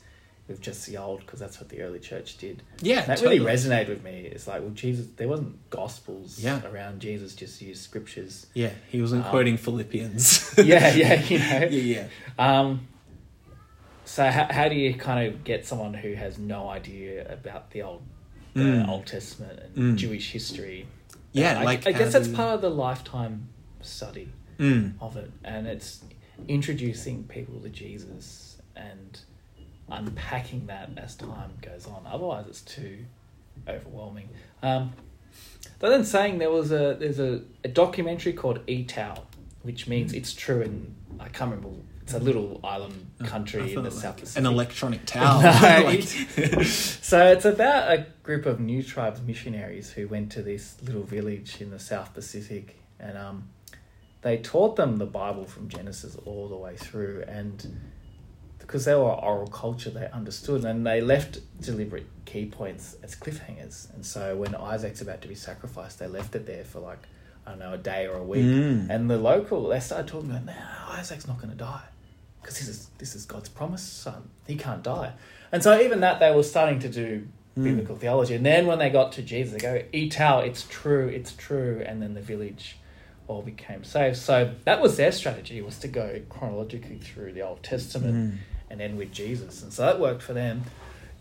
Speaker 2: with just the old because that's what the early church did.
Speaker 1: Yeah,
Speaker 2: That
Speaker 1: totally.
Speaker 2: really resonated with me. It's like, well, Jesus, there wasn't gospels
Speaker 1: Yeah.
Speaker 2: around Jesus, just used scriptures.
Speaker 1: Yeah, he wasn't
Speaker 2: Um,
Speaker 1: quoting Philippians. [LAUGHS]
Speaker 2: yeah, yeah, you [LAUGHS] know.
Speaker 1: yeah, yeah.
Speaker 2: Um, so how, how do you kind of get someone who has no idea about the old the
Speaker 1: Mm.
Speaker 2: Old Testament and
Speaker 1: Mm.
Speaker 2: Jewish history?
Speaker 1: Yeah,
Speaker 2: I,
Speaker 1: like
Speaker 2: I guess that's part of the lifetime study
Speaker 1: Mm.
Speaker 2: of it, and it's introducing people to Jesus and unpacking that as time goes on. Otherwise, it's too overwhelming. Um, but then saying there was a there's a, a documentary called E Tao, which means it's true in I can't remember. It's a little island
Speaker 1: I
Speaker 2: country in the
Speaker 1: like
Speaker 2: South Pacific.
Speaker 1: An electronic [LAUGHS] towel.
Speaker 2: No, [LAUGHS]
Speaker 1: Like- [LAUGHS]
Speaker 2: So it's about a group of New Tribes missionaries who went to this little village in the South Pacific, and um, they taught them the Bible from Genesis all the way through, and because they were oral culture, they understood, and they left deliberate key points as cliffhangers. And so when Isaac's about to be sacrificed, they left it there for like I don't know a day or a week,
Speaker 1: Mm.
Speaker 2: and the local they started talking about, no, Isaac's not going to die because this is this is God's promised son. He can't die. And so even that they were starting to do biblical theology. And then when they got to Jesus, they go, Ee-taow, it's true, it's true. And then the village all became saved. So that was their strategy was to go chronologically through the Old Testament mm. and end with Jesus. And so that worked for them.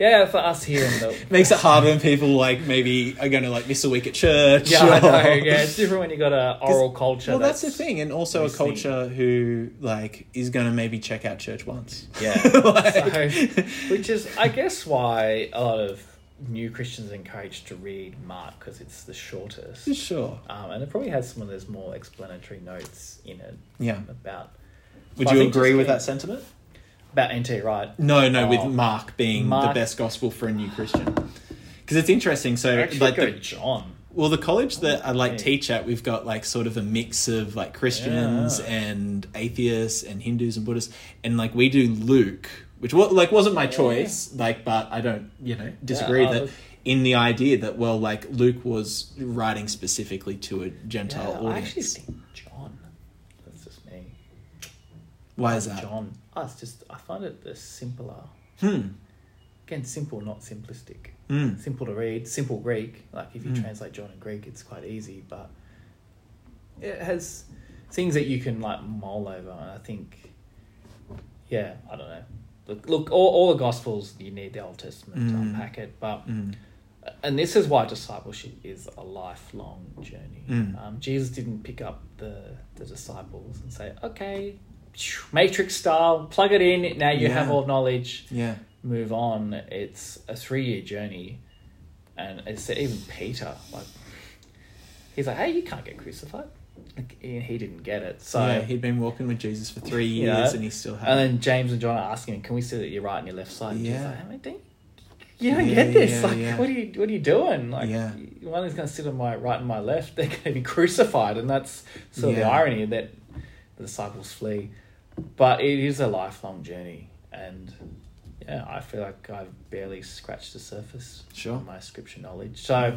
Speaker 2: Yeah, for us here in the [LAUGHS]
Speaker 1: Makes it harder when people like maybe are going to like miss a week at church.
Speaker 2: Yeah, I know. Yeah, it's different when you got a [LAUGHS] oral culture.
Speaker 1: Well, that's, the thing, and also a culture who like is going to maybe check out church once.
Speaker 2: Yeah. [LAUGHS]
Speaker 1: Like-
Speaker 2: so, which is, I guess, why a lot of new Christians encouraged to read Mark because it's the shortest.
Speaker 1: Sure.
Speaker 2: Um, and it probably has some of those more explanatory notes in it
Speaker 1: Yeah.
Speaker 2: about
Speaker 1: Would you agree with that sentiment?
Speaker 2: about NT Wright.
Speaker 1: No, no,
Speaker 2: Oh.
Speaker 1: with Mark being the best gospel for a new Christian. Because it's interesting. So,
Speaker 2: I
Speaker 1: like, the,
Speaker 2: John.
Speaker 1: well, the college that I like teach at, we've got like sort of a mix of like Christians
Speaker 2: Yeah.
Speaker 1: and atheists and Hindus and Buddhists, and like we do Luke, which like wasn't my choice, like, but I don't, you know, disagree
Speaker 2: Yeah,
Speaker 1: that
Speaker 2: Luke.
Speaker 1: in the idea that well, like Luke was writing specifically to a Gentile
Speaker 2: Yeah, I
Speaker 1: audience.
Speaker 2: actually think John. That's just me.
Speaker 1: Why is that?
Speaker 2: John. Oh, it's just I find it the simpler.
Speaker 1: Hmm.
Speaker 2: Again, simple, not simplistic.
Speaker 1: Hmm.
Speaker 2: Simple to read, simple Greek. Like if you
Speaker 1: Mm.
Speaker 2: translate John in Greek, it's quite easy, but it has things that you can like mull over. And I think, yeah, I don't know. Look, look, all, all the Gospels you need the Old Testament to
Speaker 1: Mm.
Speaker 2: unpack it, but
Speaker 1: Mm.
Speaker 2: and this is why discipleship is a lifelong journey.
Speaker 1: Mm.
Speaker 2: Um, Jesus didn't pick up the the disciples and say, "Okay, Matrix style, plug it in. Now you
Speaker 1: Yeah.
Speaker 2: have all knowledge.
Speaker 1: Yeah.
Speaker 2: Move on." It's a three year journey, and it's even Peter like he's like, "Hey, you can't get crucified." Like, he didn't get it, so.
Speaker 1: yeah, he'd been walking with Jesus for three years, and he still had.
Speaker 2: and then James and John are asking him, "Can we see that you're right on your left side?" And
Speaker 1: Yeah.
Speaker 2: like, "Hey, mate, don't- you don't
Speaker 1: Yeah,
Speaker 2: get this.
Speaker 1: yeah,
Speaker 2: like,
Speaker 1: yeah.
Speaker 2: what are you, what are you doing? Like,
Speaker 1: Yeah.
Speaker 2: one is going to sit on my right and my left. [LAUGHS] They're going to be crucified, and that's sort of the irony that the disciples flee. But it is a lifelong journey, and yeah, I feel like I've barely scratched the surface
Speaker 1: Sure.
Speaker 2: of my scripture knowledge. So, I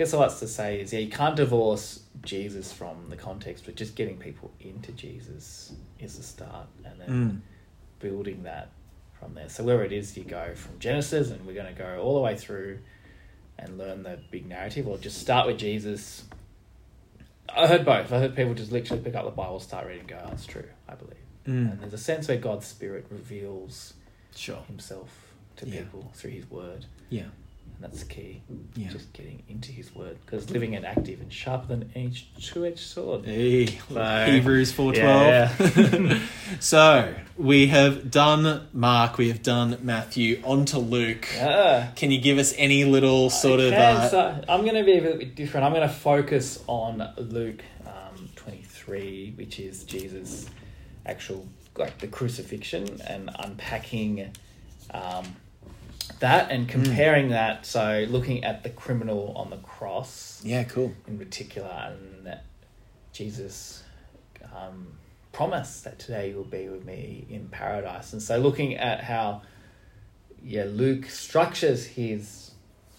Speaker 2: guess all that's to say is, yeah, you can't divorce Jesus from the context, but just getting people into Jesus is the start, and then
Speaker 1: Mm.
Speaker 2: building that from there. So where it is you go from Genesis, and we're going to go all the way through and learn the big narrative, or just start with Jesus. I heard both. I heard people just literally pick up the Bible, start reading, and go, "Oh, "That's true." I believe.
Speaker 1: Mm.
Speaker 2: And there's a sense where God's Spirit reveals
Speaker 1: Sure.
Speaker 2: Himself to
Speaker 1: Yeah.
Speaker 2: people through His Word,
Speaker 1: Yeah.
Speaker 2: That's key.
Speaker 1: Yeah.
Speaker 2: Just getting into His Word because living and active and sharper than any two-edged sword.
Speaker 1: Hey,
Speaker 2: So-
Speaker 1: Hebrews four twelve.
Speaker 2: Yeah. [LAUGHS]
Speaker 1: so we have done Mark, we have done Matthew. On to Luke.
Speaker 2: Yeah.
Speaker 1: Can you give us any little sort of? Uh,
Speaker 2: so I'm going to be a little bit different. I'm going to focus on Luke um, 23, which is Jesus' actual like the crucifixion and unpacking um, that and comparing that. So looking at the criminal on the cross
Speaker 1: yeah, cool.
Speaker 2: in particular, and that Jesus um, promised that today you'll be with me in paradise. And so, looking at how, yeah, Luke structures his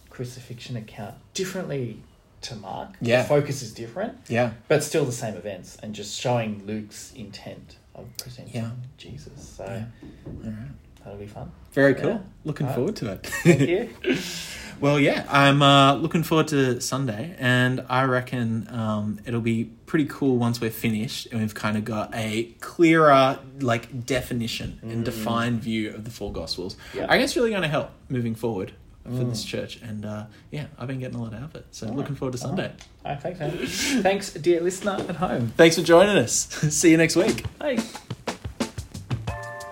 Speaker 2: crucifixion account differently to Mark.
Speaker 1: Yeah.
Speaker 2: the focus is different,
Speaker 1: Yeah.
Speaker 2: but still the same events, and just showing Luke's intent of presenting
Speaker 1: Yeah.
Speaker 2: Jesus. So
Speaker 1: Yeah. All right.
Speaker 2: That'll be fun.
Speaker 1: Very cool.
Speaker 2: Yeah.
Speaker 1: Looking
Speaker 2: All right.
Speaker 1: forward to it.
Speaker 2: Thank you. [LAUGHS]
Speaker 1: Well, yeah, I'm uh, looking forward to Sunday, and I reckon um, it'll be pretty cool once we're finished and we've kind of got a clearer, like, definition and defined view of the four Gospels.
Speaker 2: Yeah.
Speaker 1: I guess really going to help moving forward for this church, and uh, yeah, I've been getting a lot out of it. So
Speaker 2: All
Speaker 1: looking
Speaker 2: right.
Speaker 1: forward to Sunday.
Speaker 2: right. All right, thanks, man. thanks, dear listener at home.
Speaker 1: Thanks for joining us. [LAUGHS] See you next week.
Speaker 2: Hey.